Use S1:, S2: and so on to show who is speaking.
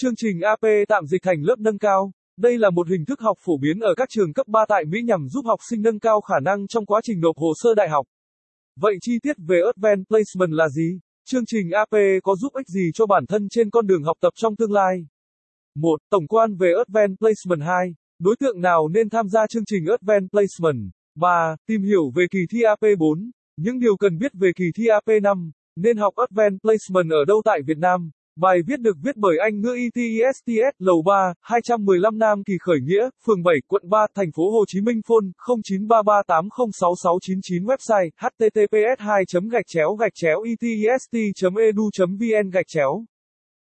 S1: Chương trình AP tạm dịch thành lớp nâng cao. Đây là một hình thức học phổ biến ở các trường cấp 3 tại Mỹ nhằm giúp học sinh nâng cao khả năng trong quá trình nộp hồ sơ đại học. Vậy chi tiết về Advanced Placement là gì? Chương trình AP có giúp ích gì cho bản thân trên con đường học tập trong tương lai? 1. Tổng quan về Advanced Placement 2. Đối tượng nào nên tham gia chương trình Advanced Placement? 3. Tìm hiểu về kỳ thi AP4. Những điều cần biết về kỳ thi AP5. Nên học Advanced Placement ở đâu tại Việt Nam? Bài viết được viết bởi Anh ngữ ETSTS, Lầu 3, 215 Nam Kỳ Khởi Nghĩa, phường 7, quận 3, thành phố Hồ Chí Minh phone 0933806699 website https 2 gạch chéo gạch chéo etest edu e vn gạch chéo.